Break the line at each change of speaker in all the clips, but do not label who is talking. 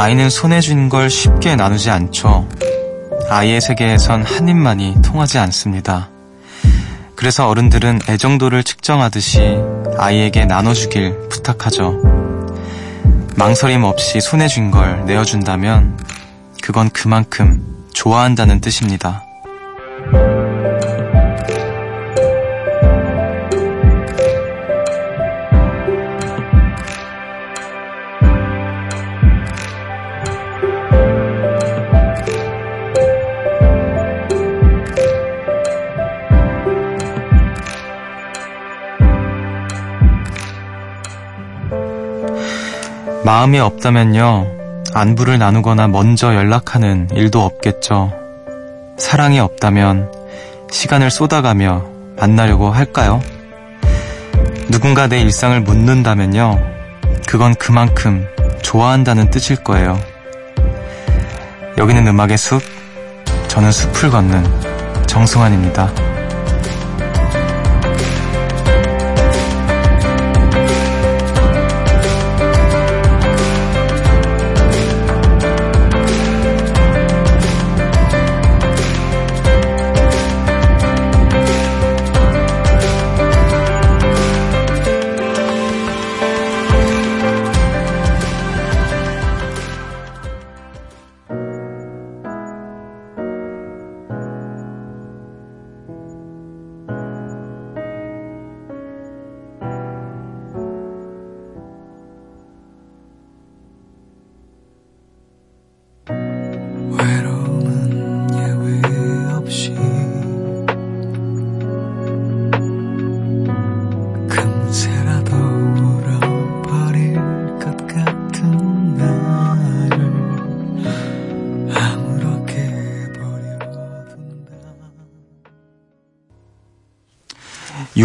아이는 손에 쥔 걸 쉽게 나누지 않죠. 아이의 세계에선 한 입만이 통하지 않습니다. 그래서 어른들은 애정도를 측정하듯이 아이에게 나눠주길 부탁하죠. 망설임 없이 손에 쥔 걸 내어준다면 그건 그만큼 좋아한다는 뜻입니다. 마음이 없다면요, 안부를 나누거나 먼저 연락하는 일도 없겠죠. 사랑이 없다면 시간을 쏟아가며 만나려고 할까요? 누군가 내 일상을 묻는다면요, 그건 그만큼 좋아한다는 뜻일 거예요. 여기는 음악의 숲, 저는 숲을 걷는 정승환입니다.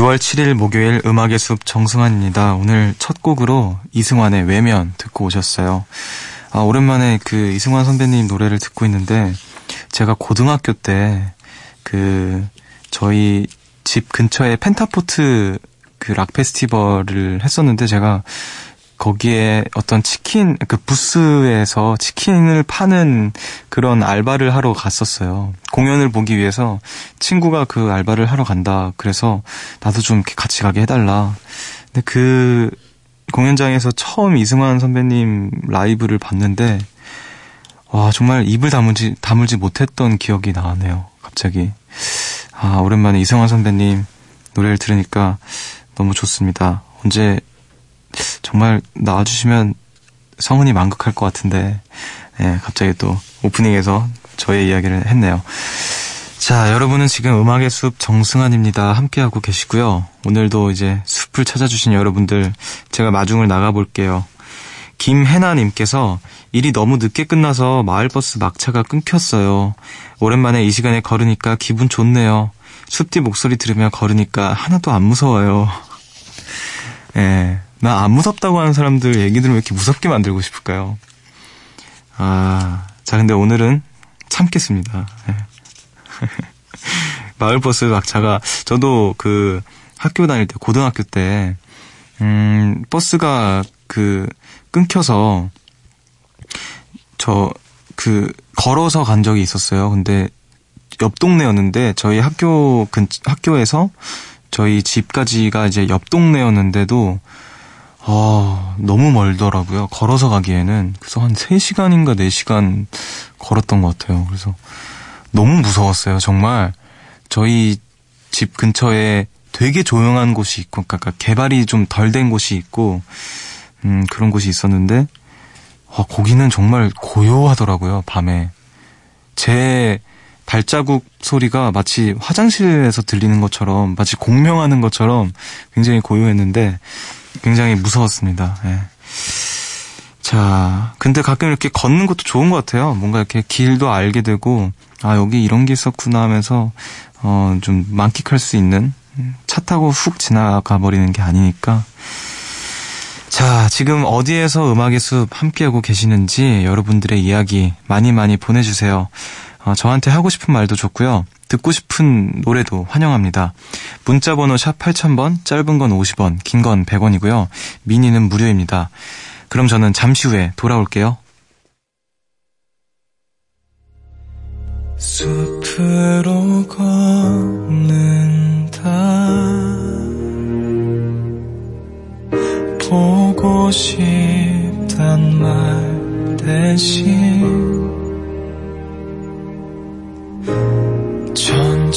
6월 7일 목요일 음악의 숲 정승환입니다. 오늘 첫 곡으로 이승환의 외면 듣고 오셨어요. 아, 오랜만에 그 이승환 선배님 노래를 듣고 있는데 제가 고등학교 때 그 저희 집 근처에 펜타포트 그 락 페스티벌을 했었는데 제가 거기에 어떤 치킨, 그 부스에서 치킨을 파는 그런 알바를 하러 갔었어요. 공연을 보기 위해서 친구가 그 알바를 하러 간다. 그래서 나도 좀 같이 가게 해달라. 근데 그 공연장에서 처음 이승환 선배님 라이브를 봤는데, 와, 정말 입을 다물지, 다물지 못했던 기억이 나네요. 갑자기. 아, 오랜만에 이승환 선배님 노래를 들으니까 너무 좋습니다. 언제 정말 나와주시면 성은이 만극할 것 같은데, 예, 갑자기 또 오프닝에서 저의 이야기를 했네요. 자, 여러분은 지금 음악의 숲 정승환입니다. 함께하고 계시고요. 오늘도 이제 숲을 찾아주신 여러분들, 제가 마중을 나가볼게요. 김혜나님께서 일이 너무 늦게 끝나서 마을버스 막차가 끊겼어요. 오랜만에 이 시간에 걸으니까 기분 좋네요. 숲뒤 목소리 들으며 걸으니까 하나도 안 무서워요. 예, 나 안 무섭다고 하는 사람들 얘기 들으면 왜 이렇게 무섭게 만들고 싶을까요? 아, 자, 근데 오늘은 참겠습니다. 네. 마을버스 막차가, 저도 그 학교 다닐 때, 고등학교 때, 음, 버스가 그 끊겨서, 저, 그, 걸어서 간 적이 있었어요. 근데 옆 동네였는데, 저희 학교 근, 학교에서 저희 집까지가 이제 옆 동네였는데도, 아, 너무 멀더라고요. 걸어서 가기에는. 그래서 한 3시간인가 4시간 걸었던 것 같아요. 그래서 너무 무서웠어요. 정말 저희 집 근처에 되게 조용한 곳이 있고, 그러니까 개발이 좀 덜 된 곳이 있고, 음, 그런 곳이 있었는데, 아, 거기는 정말 고요하더라고요, 밤에. 제 발자국 소리가 마치 화장실에서 들리는 것처럼, 마치 공명하는 것처럼 굉장히 고요했는데, 굉장히 무서웠습니다. 예. 자, 근데 가끔 이렇게 걷는 것도 좋은 것 같아요. 뭔가 이렇게 길도 알게 되고, 아, 여기 이런 게 있었구나 하면서, 어, 좀 만끽할 수 있는, 차 타고 훅 지나가 버리는 게 아니니까. 자, 지금 어디에서 음악의 숲 함께하고 계시는지 여러분들의 이야기 많이 많이 보내주세요. 어, 저한테 하고 싶은 말도 좋고요. 듣고 싶은 노래도 환영합니다. 문자 번호 샵 8000번, 짧은 건 50원, 긴 건 100원이고요. 미니는 무료입니다. 그럼 저는 잠시 후에 돌아올게요. 숲으로 걷는다 보고 싶단 말 대신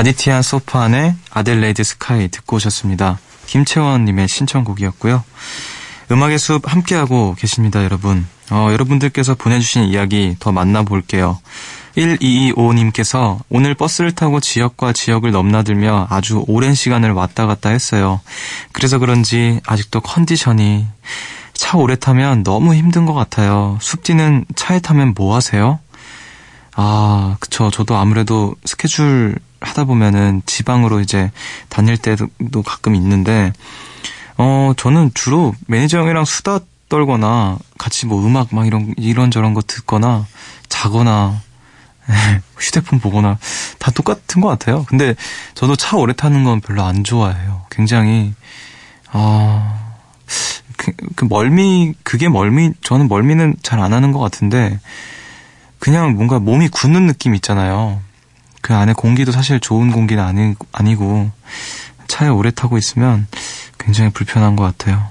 아디티안 소파안의 아델레이드 스카이 듣고 오셨습니다. 김채원님의 신청곡이었고요. 음악의 숲 함께하고 계십니다, 여러분. 어, 여러분들께서 보내주신 이야기 더 만나볼게요. 1225님께서 오늘 버스를 타고 지역과 지역을 넘나들며 아주 오랜 시간을 왔다 갔다 했어요. 그래서 그런지 아직도 컨디션이 차 오래 타면 너무 힘든 것 같아요. 숲디는 차에 타면 뭐 하세요? 아, 그쵸. 저도 아무래도 스케줄 하다 보면은 지방으로 이제 다닐 때도 가끔 있는데, 어, 저는 주로 매니저 형이랑 수다 떨거나 같이 뭐 음악 막 이런, 이런저런 거 듣거나 자거나 휴대폰 보거나 다 똑같은 것 같아요. 근데 저도 차 오래 타는 건 별로 안 좋아해요. 굉장히, 아, 그, 그 멀미, 그게 멀미, 저는 멀미는 잘 안 하는 것 같은데, 그냥 뭔가 몸이 굳는 느낌 있잖아요. 그 안에 공기도 사실 좋은 공기는 아니, 아니고 차에 오래 타고 있으면 굉장히 불편한 것 같아요.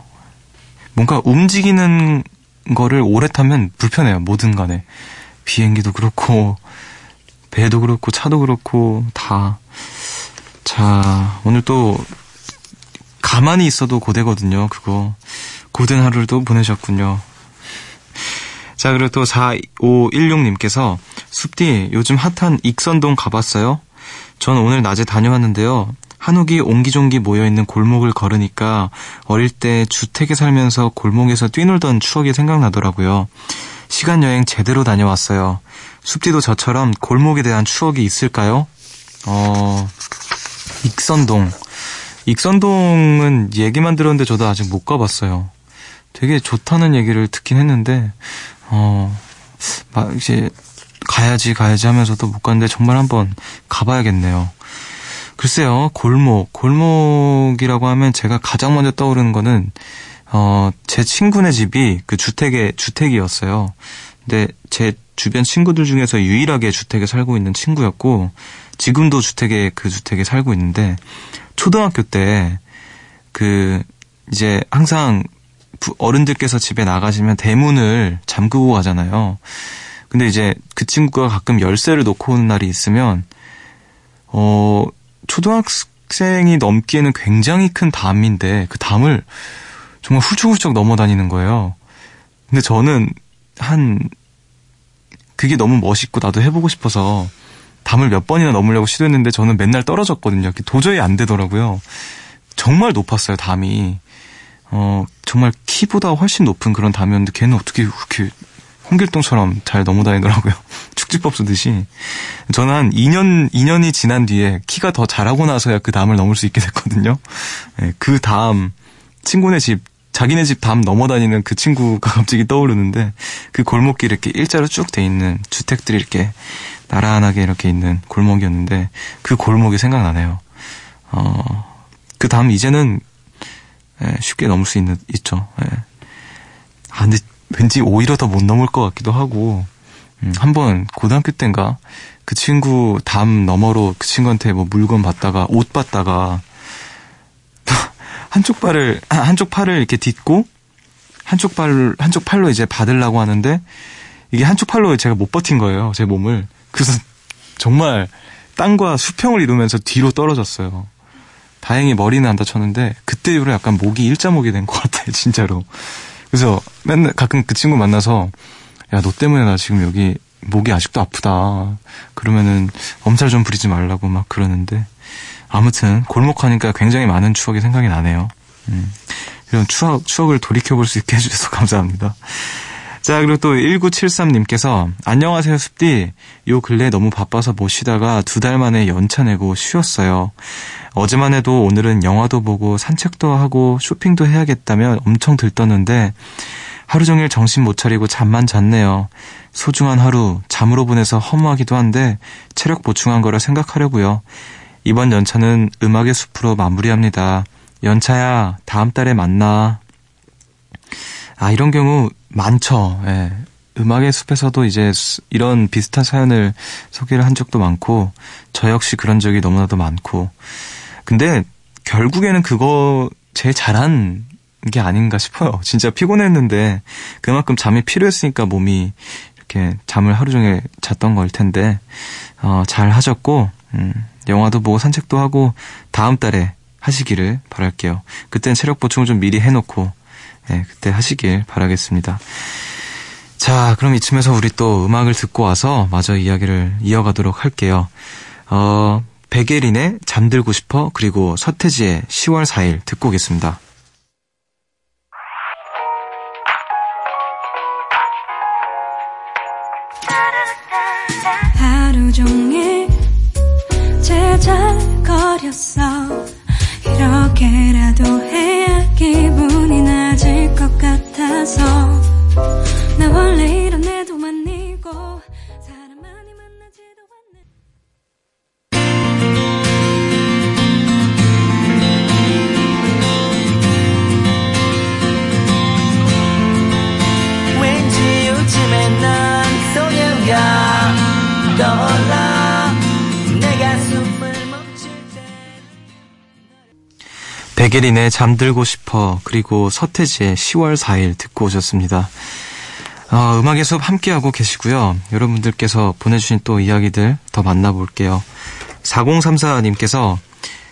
뭔가 움직이는 거를 오래 타면 불편해요. 뭐든 간에. 비행기도 그렇고, 배도 그렇고, 차도 그렇고, 다. 자, 오늘 또, 가만히 있어도 고되거든요. 그거. 고된 하루를 또 보내셨군요. 자, 그리고 또 4516님께서 숲디 요즘 핫한 익선동 가봤어요? 전 오늘 낮에 다녀왔는데요. 한옥이 옹기종기 모여있는 골목을 걸으니까 어릴 때 주택에 살면서 골목에서 뛰놀던 추억이 생각나더라고요. 시간 여행 제대로 다녀왔어요. 숲디도 저처럼 골목에 대한 추억이 있을까요? 어, 익선동. 익선동은 얘기만 들었는데 저도 아직 못 가봤어요. 되게 좋다는 얘기를 듣긴 했는데, 어, 막 이제 가야지 가야지 하면서도 못 갔는데 정말 한번 가봐야겠네요. 글쎄요, 골목. 골목이라고 하면 제가 가장 먼저 떠오르는 거는, 어, 제 친구네 집이 그 주택에, 주택이었어요. 근데 제 주변 친구들 중에서 유일하게 주택에 살고 있는 친구였고, 지금도 주택에, 그 주택에 살고 있는데, 초등학교 때, 그, 이제 항상 어른들께서 집에 나가시면 대문을 잠그고 가잖아요. 근데 이제 그 친구가 가끔 열쇠를 놓고 오는 날이 있으면, 어, 초등학생이 넘기에는 굉장히 큰 담인데, 그 담을 정말 훌쩍훌쩍 넘어다니는 거예요. 근데 저는 한, 그게 너무 멋있고 나도 해보고 싶어서 담을 몇 번이나 넘으려고 시도했는데 저는 맨날 떨어졌거든요. 도저히 안 되더라고요. 정말 높았어요, 담이. 어, 정말 키보다 훨씬 높은 그런 담이었는데 걔는 어떻게 그렇게 홍길동처럼 잘 넘어다니더라고요. 축지법 쓰듯이. 저는 한 2년, 2년이 지난 뒤에 키가 더 자라고 나서야 그 담을 넘을 수 있게 됐거든요. 네, 그 다음, 친구네 집, 자기네 집 담 넘어다니는 그 친구가 갑자기 떠오르는데, 그 골목길 이렇게 일자로 쭉 돼 있는 주택들이 이렇게 나란하게 이렇게 있는 골목이었는데, 그 골목이 생각나네요. 어, 그 다음 이제는 예, 쉽게 넘을 수 있는, 있죠. 예. 아, 근데 왠지 오히려 더 못 넘을 것 같기도 하고, 음, 한번 고등학교 때인가 그 친구 담 너머로 그 친구한테 뭐 물건 받다가 옷 받다가 한쪽 발을 한쪽 팔을 이렇게 딛고 한쪽 발 한쪽 팔로 이제 받으려고 하는데 이게 한쪽 팔로 제가 못 버틴 거예요 제 몸을 그래서 정말 땅과 수평을 이루면서 뒤로 떨어졌어요. 다행히 머리는 안 다쳤는데 그때 이후로 약간 목이 일자목이 된 것 같아요, 진짜로. 그래서 맨날 가끔 그 친구 만나서 야, 너 때문에 나 지금 여기 목이 아직도 아프다. 그러면은 엄살 좀 부리지 말라고 막 그러는데 아무튼 골목하니까 굉장히 많은 추억이 생각이 나네요. 음. 이런 추억, 추억을 돌이켜볼 수 있게 해주셔서 감사합니다. 자, 그리고 또 1973님께서 안녕하세요, 숲디. 요 근래 너무 바빠서 못 쉬다가 두 달 만에 연차 내고 쉬었어요. 어제만 해도 오늘은 영화도 보고 산책도 하고 쇼핑도 해야겠다면 엄청 들떴는데 하루 종일 정신 못 차리고 잠만 잤네요. 소중한 하루 잠으로 보내서 허무하기도 한데 체력 보충한 거라 생각하려고요. 이번 연차는 음악의 숲으로 마무리합니다. 연차야, 다음 달에 만나. 아, 이런 경우 많죠. 예. 음악의 숲에서도 이제 이런 비슷한 사연을 소개를 한 적도 많고, 저 역시 그런 적이 너무나도 많고. 근데 결국에는 그거 제일 잘한 게 아닌가 싶어요. 진짜 피곤했는데 그만큼 잠이 필요했으니까 몸이 이렇게 잠을 하루 종일 잤던 걸 텐데, 어, 잘 하셨고, 음, 영화도 보고 산책도 하고 다음 달에 하시기를 바랄게요. 그땐 체력 보충을 좀 미리 해놓고 네, 그때 하시길 바라겠습니다. 자, 그럼 이쯤에서 우리 또 음악을 듣고 와서 마저 이야기를 이어가도록 할게요. 어, 백예린의 잠들고 싶어 그리고 서태지의 10월 4일 듣고 오겠습니다.
하루 종일 제잘거렸어. 이렇게라도 해야 기분이 나질 것 같아서. 나 원래 이런 애도 아니고 사람 많이 만나지도 않네.
왠지 요즘엔 난 소녀가
백예린의 잠들고 싶어 그리고 서태지의 10월 4일 듣고 오셨습니다. 어, 음악의 수업 함께하고 계시고요. 여러분들께서 보내주신 또 이야기들 더 만나볼게요. 4034님께서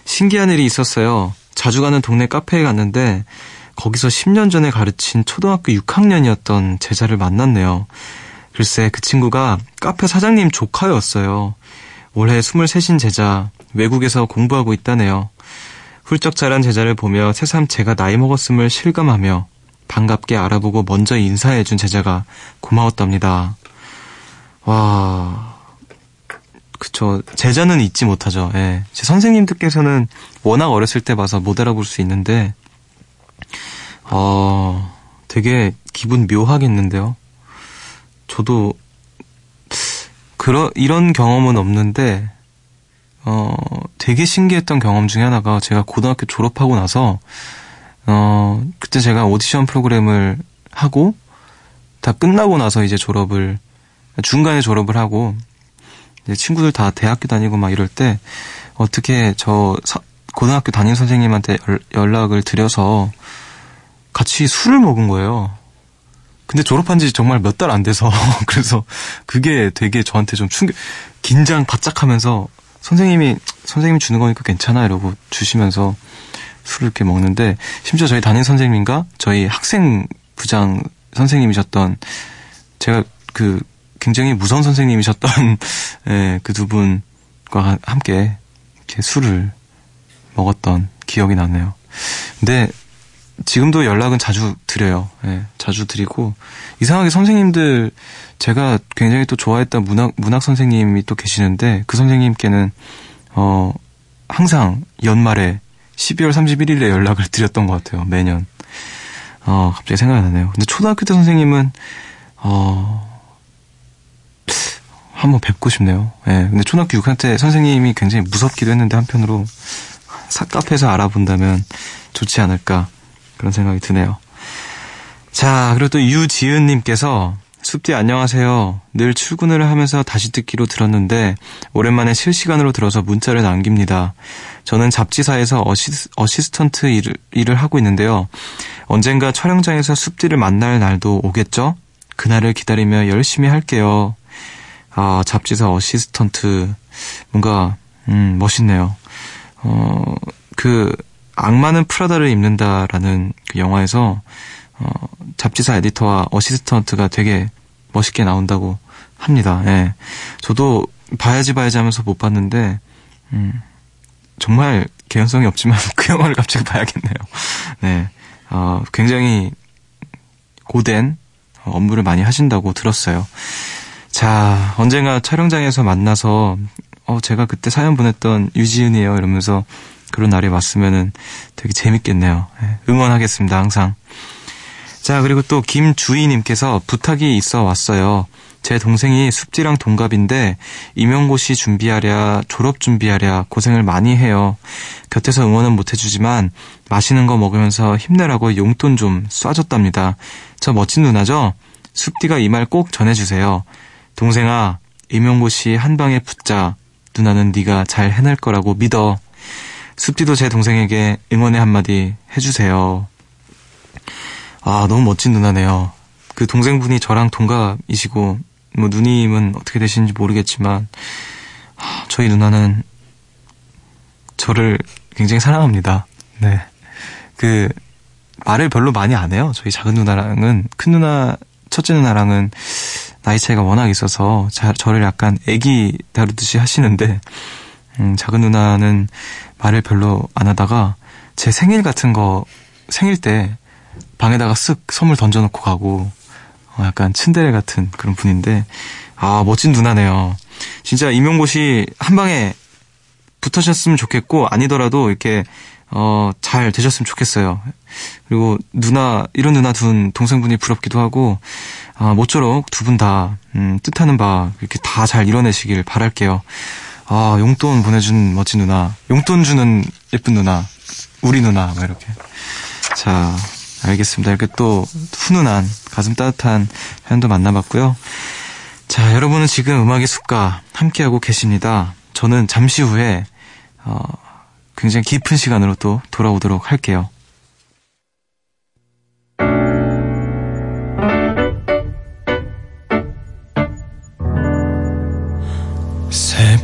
신기한 일이 있었어요. 자주 가는 동네 카페에 갔는데 거기서 10년 전에 가르친 초등학교 6학년이었던 제자를 만났네요. 글쎄 그 친구가 카페 사장님 조카였어요. 올해 23인 제자 외국에서 공부하고 있다네요. 훌쩍 자란 제자를 보며 새삼 제가 나이 먹었음을 실감하며 반갑게 알아보고 먼저 인사해준 제자가 고마웠답니다. 와, 그쵸. 제자는 잊지 못하죠. 예. 제 선생님들께서는 워낙 어렸을 때 봐서 못 알아볼 수 있는데, 어, 되게 기분 묘하겠는데요. 저도, 그런, 이런 경험은 없는데, 어, 되게 신기했던 경험 중에 하나가 제가 고등학교 졸업하고 나서, 어, 그때 제가 오디션 프로그램을 하고, 다 끝나고 나서 이제 졸업을, 중간에 졸업을 하고, 이제 친구들 다 대학교 다니고 막 이럴 때, 어떻게 저 서- 고등학교 담임 선생님한테 연- 연락을 드려서 같이 술을 먹은 거예요. 근데 졸업한 지 정말 몇 달 안 돼서, 그래서 그게 되게 저한테 좀 충격, 긴장 바짝 하면서 선생님이, 선생님이 주는 거니까 괜찮아 이러고 주시면서 술을 이렇게 먹는데, 심지어 저희 담임 선생님과 저희 학생 부장 선생님이셨던, 제가 그 굉장히 무서운 선생님이셨던, 예, 그 두 분과 함께 이렇게 술을 먹었던 기억이 나네요. 근데 지금도 연락은 자주 드려요. 예, 자주 드리고 이상하게 선생님들 제가 굉장히 또 좋아했던 문학 문학 선생님이 또 계시는데 그 선생님께는 어 항상 연말에 12월 31일에 연락을 드렸던 것 같아요. 매년. 어 갑자기 생각이 나네요. 근데 초등학교 때 선생님은 어 한번 뵙고 싶네요. 예. 근데 초등학교 6학년 때 선생님이 굉장히 무섭기도 했는데 한편으로 사 카페에서 알아본다면 좋지 않을까 그런 생각이 드네요. 자, 그리고 또 유지은님께서 숲디 안녕하세요. 늘 출근을 하면서 다시 듣기로 들었는데 오랜만에 실시간으로 들어서 문자를 남깁니다. 저는 잡지사에서 assis, assistant 일을, 일을 하고 있는데요. 언젠가 촬영장에서 숲디를 만날 날도 오겠죠? 그날을 기다리며 열심히 할게요. 아, 잡지사 assistant 뭔가 음, 멋있네요. 어, 그 악마는 프라다를 입는다라는 그 영화에서 어, 잡지사 에디터와 어시스턴트가 되게 멋있게 나온다고 합니다. 예. 저도 봐야지 봐야지 하면서 못 봤는데 음, 정말 개연성이 없지만 그 영화를 갑자기 봐야겠네요. 네. 어, 굉장히 고된 업무를 많이 하신다고 들었어요. 자, 언젠가 촬영장에서 만나서, 어, 제가 그때 사연 보냈던 유지은이에요. 이러면서 그런 날이 왔으면은 되게 재밌겠네요. 예, 응원하겠습니다, 항상. 자, 그리고 또 김주희님께서 부탁이 있어 왔어요. 제 동생이 숲지랑 동갑인데 임용고시 준비하랴 졸업 준비하랴 고생을 많이 해요. 곁에서 응원은 못 해주지만 맛있는 거 먹으면서 힘내라고 용돈 좀 쏴줬답니다. 저 멋진 누나죠? 숲디가 이 말 꼭 전해주세요. 동생아 임용고시 한 방에 붙자. 누나는 네가 잘 해낼 거라고 믿어. 숲디도 제 동생에게 응원의 한마디 해주세요. 아, 너무 멋진 누나네요. 그 동생분이 저랑 동갑이시고, 뭐, 누님은 어떻게 되시는지 모르겠지만, 아, 저희 누나는 저를 굉장히 사랑합니다. 네. 그, 말을 별로 많이 안 해요. 저희 작은 누나랑은, 큰 누나, 첫째 누나랑은 나이 차이가 워낙 있어서, 자, 저를 약간 애기 다루듯이 하시는데, 음, 작은 누나는 말을 별로 안 하다가, 제 생일 같은 거, 생일 때, 방에다가 쓱 선물 던져놓고 가고 어, 약간 츤데레 같은 그런 분인데 아 멋진 누나네요. 진짜 임용고시 한 방에 붙으셨으면 좋겠고 아니더라도 이렇게 어, 잘 되셨으면 좋겠어요. 그리고 누나 이런 누나 둔 동생분이 부럽기도 하고 아, 모쪼록 두 분다 음, 뜻하는 바 이렇게 다 잘 이뤄내시길 바랄게요. 아 용돈 보내준 멋진 누나, 용돈 주는 예쁜 누나, 우리 누나 막 이렇게 자 알겠습니다. 이렇게 또 훈훈한 가슴 따뜻한 사연도 만나봤고요. 자, 여러분은 지금 음악의 숲과 함께하고 계십니다. 저는 잠시 후에 어, 굉장히 깊은 시간으로 또 돌아오도록 할게요.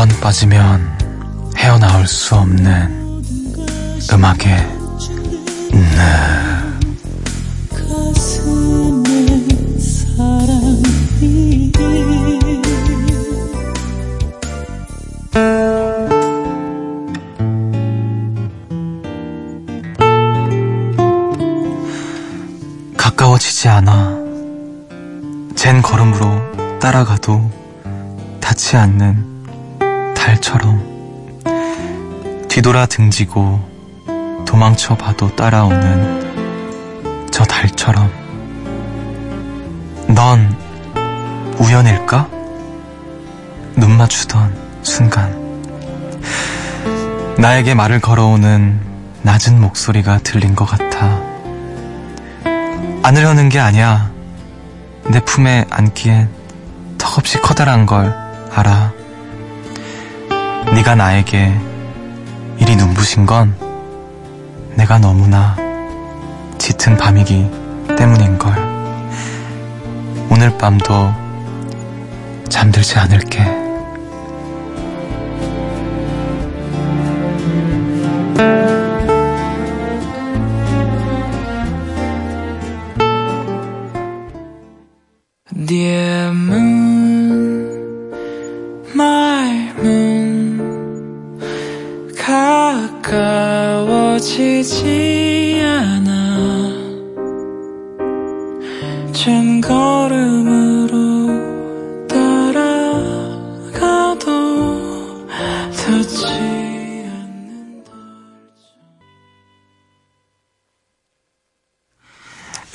한번 빠지면 헤어나올 수 없는 음악의 사랑이 가까워지지 않아. 젠 걸음으로 따라가도 닿지 않는 달처럼 뒤돌아 등지고 도망쳐 봐도 따라오는 저 달처럼 넌 우연일까? 눈 맞추던 순간 나에게 말을 걸어오는 낮은 목소리가 들린 것 같아. 안으려는 게 아니야. 내 품에 안기엔 턱없이 커다란 걸 알아 네가 나에게 이리 눈부신 건 내가 너무나 짙은 밤이기 때문인걸 오늘 밤도 잠들지 않을게.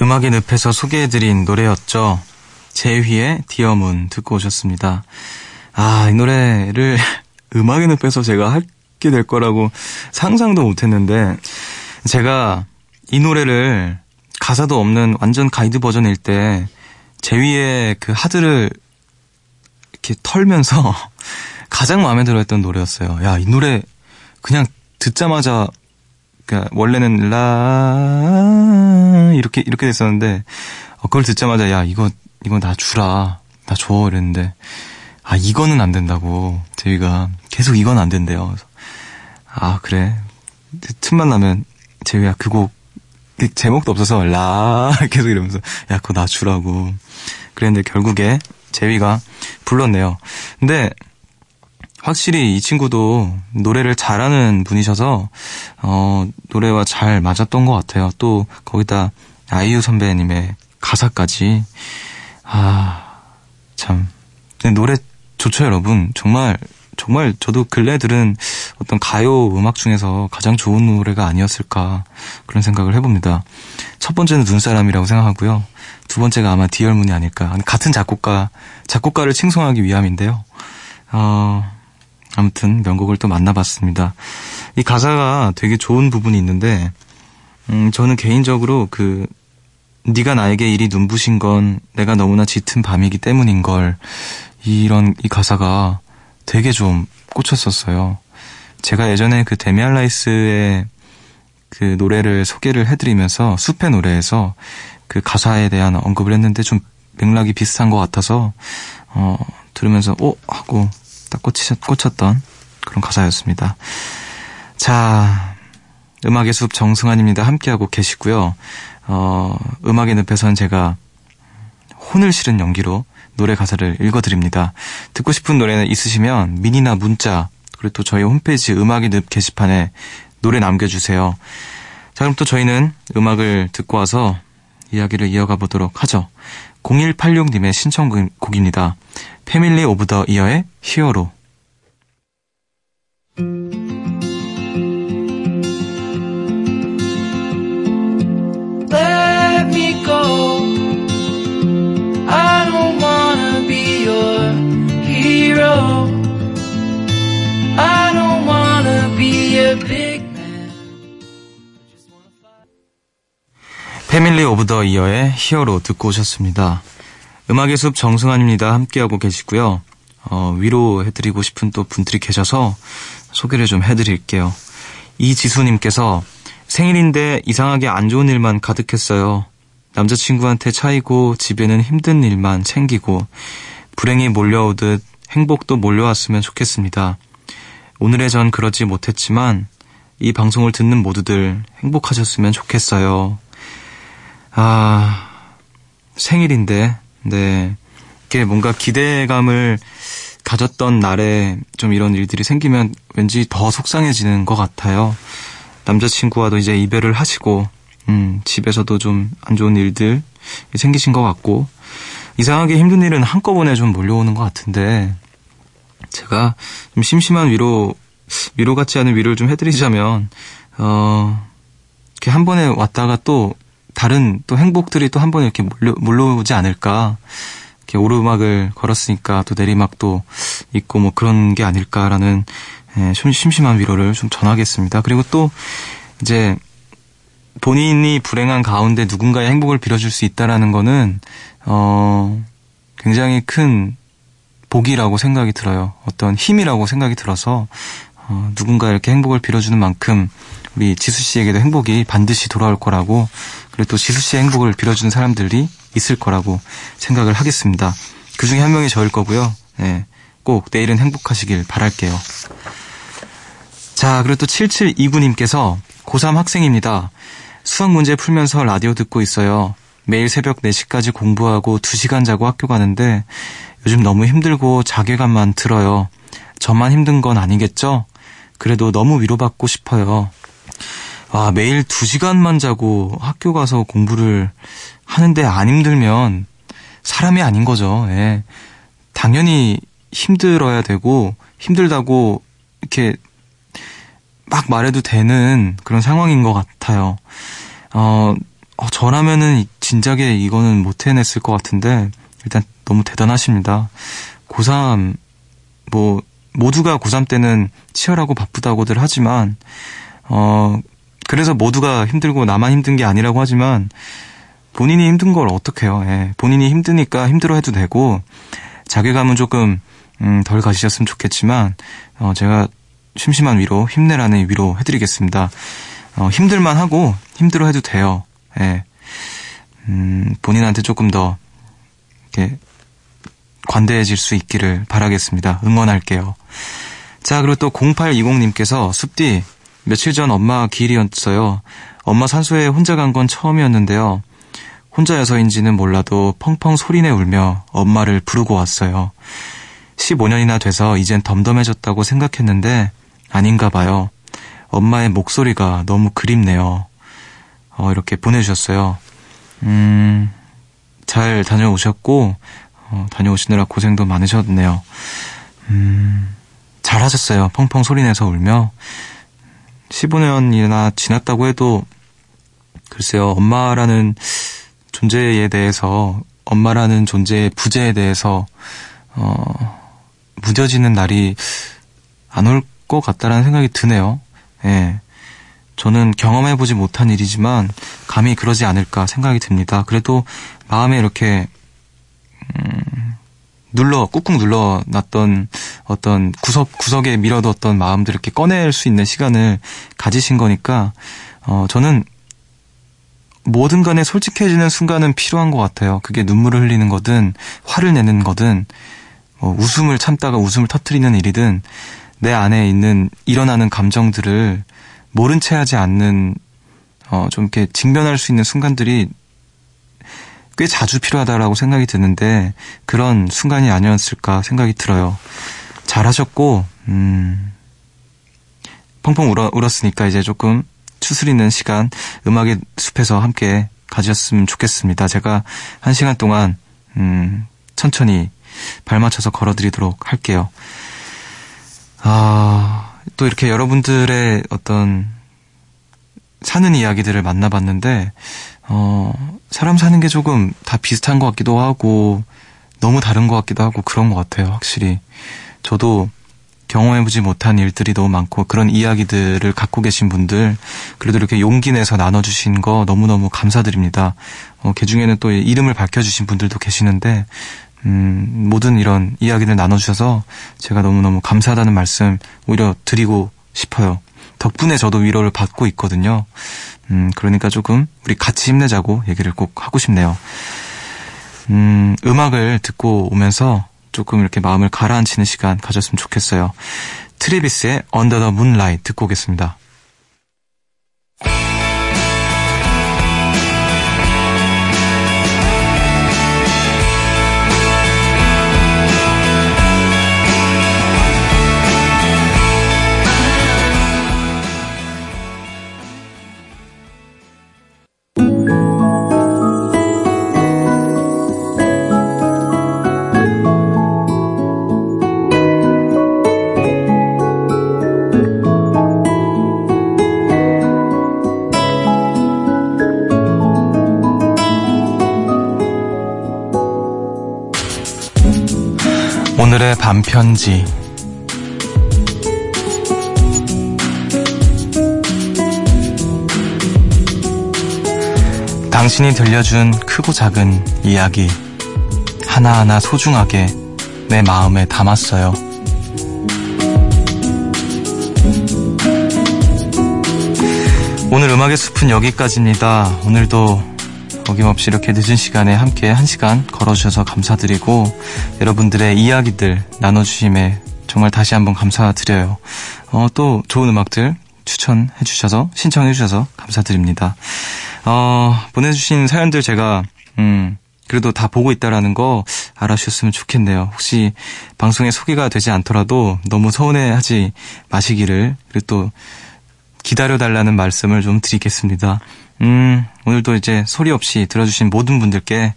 음악의 늪에서 소개해드린 노래였죠. 제휘의 디어문 듣고 오셨습니다. 아, 이 노래를 음악의 늪에서 제가 하게 될 거라고 상상도 못했는데 제가 이 노래를 가사도 없는 완전 가이드 버전일 때 제위의 그 하드를 이렇게 털면서 가장 마음에 들어했던 노래였어요. 야, 이 노래 그냥 듣자마자 그니까 원래는 라 이렇게 이렇게 됐었는데 어, 그걸 듣자마자 야 이거 이거 나 주라. 나 줘. 이랬는데 아 이거는 안 된다고. 제이가 계속 이건 안 된대요. 그래서 아 그래. 틈만 나면 제이야 그곡 그 제목도 없어서 라 계속 이러면서 야 그거 나 주라고. 그랬는데 결국에 제위가 불렀네요. 근데 확실히 이 친구도 노래를 잘하는 분이셔서 어 노래와 잘 맞았던 것 같아요. 또 거기다 아이유 선배님의 가사까지 아 참 노래 좋죠 여러분 정말 정말 저도 근래 들은 어떤 가요 음악 중에서 가장 좋은 노래가 아니었을까 그런 생각을 해봅니다. 첫 번째는 눈사람이라고 생각하고요. 두 번째가 아마 디얼문이 아닐까. 같은 작곡가, 작곡가를 칭송하기 위함인데요. 어, 아무튼 명곡을 또 만나봤습니다. 이 가사가 되게 좋은 부분이 있는데, 음, 저는 개인적으로 그, 네가 나에게 이리 눈부신 건 내가 너무나 짙은 밤이기 때문인 걸, 이런, 이 가사가 되게 좀 꽂혔었어요. 제가 예전에 그 데미안 라이스의 그 노래를 소개를 해드리면서 숲의 노래에서 그 가사에 대한 언급을 했는데 좀 맥락이 비슷한 것 같아서 어 들으면서 오 하고 딱 꽂히셨, 꽂혔던 그런 가사였습니다. 자 음악의 숲 정승환입니다. 함께하고 계시고요. 어 음악의 늪에선 제가 혼을 실은 연기로 노래 가사를 읽어드립니다. 듣고 싶은 노래는 있으시면 미니나 문자 그리고 또 저희 홈페이지 음악의 늪 게시판에 노래 남겨주세요. 자 그럼 또 저희는 음악을 듣고 와서 이야기를 이어가 보도록 하죠. 0186님의 신청곡입니다. Family of the Year의
Hero.
Family of the Year의 Hero 듣고 오셨습니다. 음악의 숲 정승환입니다. 함께하고 계시고요. 어, 위로해드리고 싶은 또 분들이 계셔서 소개를 좀 해드릴게요. 이지수님께서 생일인데 이상하게 안 좋은 일만 가득했어요. 남자친구한테 차이고 집에는 힘든 일만 생기고 불행이 몰려오듯 행복도 몰려왔으면 좋겠습니다. 오늘의 전 그러지 못했지만 이 방송을 듣는 모두들 행복하셨으면 좋겠어요. 아, 생일인데, 네. 이게 뭔가 기대감을 가졌던 날에 좀 이런 일들이 생기면 왠지 더 속상해지는 것 같아요. 남자친구와도 이제 이별을 하시고, 음, 집에서도 좀 안 좋은 일들 생기신 것 같고, 이상하게 힘든 일은 한꺼번에 좀 몰려오는 것 같은데, 제가 좀 심심한 위로, 위로 같지 않은 위로를 좀 해드리자면, 어, 이렇게 한 번에 왔다가 또 다른 또 행복들이 또 한 번에 이렇게 몰려, 몰려오지 않을까. 이렇게 오르막을 걸었으니까 또 내리막도 있고 뭐 그런 게 아닐까라는 예, 좀 심심한 위로를 좀 전하겠습니다. 그리고 또 이제 본인이 불행한 가운데 누군가의 행복을 빌어줄 수 있다라는 거는 어 굉장히 큰 복이라고 생각이 들어요. 어떤 힘이라고 생각이 들어서 어, 누군가 이렇게 행복을 빌어주는 만큼 우리 지수 씨에게도 행복이 반드시 돌아올 거라고 그리고 또 지수 씨의 행복을 빌어주는 사람들이 있을 거라고 생각을 하겠습니다. 그 중에 한 명이 저일 거고요. 네, 꼭 내일은 행복하시길 바랄게요. 자, 그리고 또 7729님께서 고3 학생입니다. 수학 문제 풀면서 라디오 듣고 있어요. 매일 새벽 4시까지 공부하고 2시간 자고 학교 가는데 요즘 너무 힘들고 자괴감만 들어요. 저만 힘든 건 아니겠죠? 그래도 너무 위로받고 싶어요. 아, 매일 2시간만 자고 학교 가서 공부를 하는데 안 힘들면 사람이 아닌 거죠. 예. 당연히 힘들어야 되고 힘들다고 이렇게 막 말해도 되는 그런 상황인 것 같아요. 어, 어, 저라면은 진작에 이거는 못 해냈을 것 같은데 일단 너무 대단하십니다. 고3 뭐 모두가 고3 때는 치열하고 바쁘다고들 하지만 어 그래서 모두가 힘들고 나만 힘든 게 아니라고 하지만 본인이 힘든 걸 어떡해요. 예. 본인이 힘드니까 힘들어 해도 되고 자괴감은 조금 음, 덜 가시셨으면 좋겠지만, 어, 제가 심심한 위로, 힘내라는 위로 해드리겠습니다. 어, 힘들만 하고, 힘들어 해도 돼요. 예. 음, 본인한테 조금 더, 이렇게, 관대해질 수 있기를 바라겠습니다. 응원할게요. 자, 그리고 또 0820님께서 숲디, 며칠 전 엄마 기일이었어요. 엄마 산소에 혼자 간 건 처음이었는데요. 혼자여서인지는 몰라도 펑펑 소리내 울며 엄마를 부르고 왔어요. 15년이나 돼서 이젠 덤덤해졌다고 생각했는데 아닌가 봐요. 엄마의 목소리가 너무 그립네요. 어, 이렇게 보내주셨어요. 음, 잘 다녀오셨고, 어, 다녀오시느라 고생도 많으셨네요. 음, 잘 하셨어요. 펑펑 소리내서 울며. 15년이나 지났다고 해도, 글쎄요, 엄마라는 존재에 대해서, 엄마라는 존재의 부재에 대해서, 어, 무뎌지는 날이 안 올 것 같다라는 생각이 드네요. 예. 저는 경험해보지 못한 일이지만 감히 그러지 않을까 생각이 듭니다. 그래도 마음에 이렇게 음, 눌러 꾹꾹 눌러 놨던 어떤 구석 구석에 밀어뒀던 마음들 이렇게 꺼낼 수 있는 시간을 가지신 거니까 어, 저는 뭐든 간에 솔직해지는 순간은 필요한 것 같아요. 그게 눈물을 흘리는 거든 화를 내는 거든 뭐 웃음을 참다가 웃음을 터트리는 일이든 내 안에 있는 일어나는 감정들을 모른 채 하지 않는 어, 좀 이렇게 직면할 수 있는 순간들이 꽤 자주 필요하다라고 생각이 드는데 그런 순간이 아니었을까 생각이 들어요. 잘하셨고 음, 펑펑 울어, 울었으니까 이제 조금 추스리는 시간 음악의 숲에서 함께 가졌으면 좋겠습니다. 제가 한 시간 동안 음, 천천히 발 맞춰서 걸어드리도록 할게요. 아, 또 이렇게 여러분들의 어떤 사는 이야기들을 만나봤는데, 어, 사람 사는 게 조금 다 비슷한 것 같기도 하고, 너무 다른 것 같기도 하고 그런 것 같아요, 확실히. 저도 경험해보지 못한 일들이 너무 많고 그런 이야기들을 갖고 계신 분들 그래도 이렇게 용기 내서 나눠주신 거 너무너무 감사드립니다. 어, 그 중에는 또 이름을 밝혀주신 분들도 계시는데 음, 모든 이런 이야기를 나눠주셔서 제가 너무너무 감사하다는 말씀 오히려 드리고 싶어요. 덕분에 저도 위로를 받고 있거든요. 음, 그러니까 조금 우리 같이 힘내자고 얘기를 꼭 하고 싶네요. 음, 음악을 듣고 오면서 조금 이렇게 마음을 가라앉히는 시간 가졌으면 좋겠어요. 트리비스의 Under the Moonlight 듣고 오겠습니다. 편지 당신이 들려준 크고 작은 이야기 하나하나 소중하게 내 마음에 담았어요. 오늘 음악의 숲은 여기까지입니다. 오늘도 어김없이 이렇게 늦은 시간에 함께 한 시간 걸어주셔서 감사드리고 여러분들의 이야기들 나눠주심에 정말 다시 한번 감사드려요. 어, 또 좋은 음악들 추천해 주셔서 신청해 주셔서 감사드립니다. 어, 보내주신 사연들 제가 음, 그래도 다 보고 있다라는 거 알아주셨으면 좋겠네요. 혹시 방송에 소개가 되지 않더라도 너무 서운해하지 마시기를 그리고 또 기다려달라는 말씀을 좀 드리겠습니다. 음, 오늘도 이제 소리 없이 들어주신 모든 분들께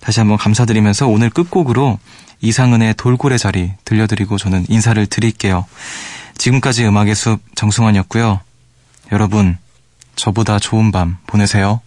다시 한번 감사드리면서 오늘 끝곡으로 이상은의 돌고래 자리 들려드리고 저는 인사를 드릴게요. 지금까지 음악의 숲 정승환이었고요. 여러분, 저보다 좋은 밤 보내세요.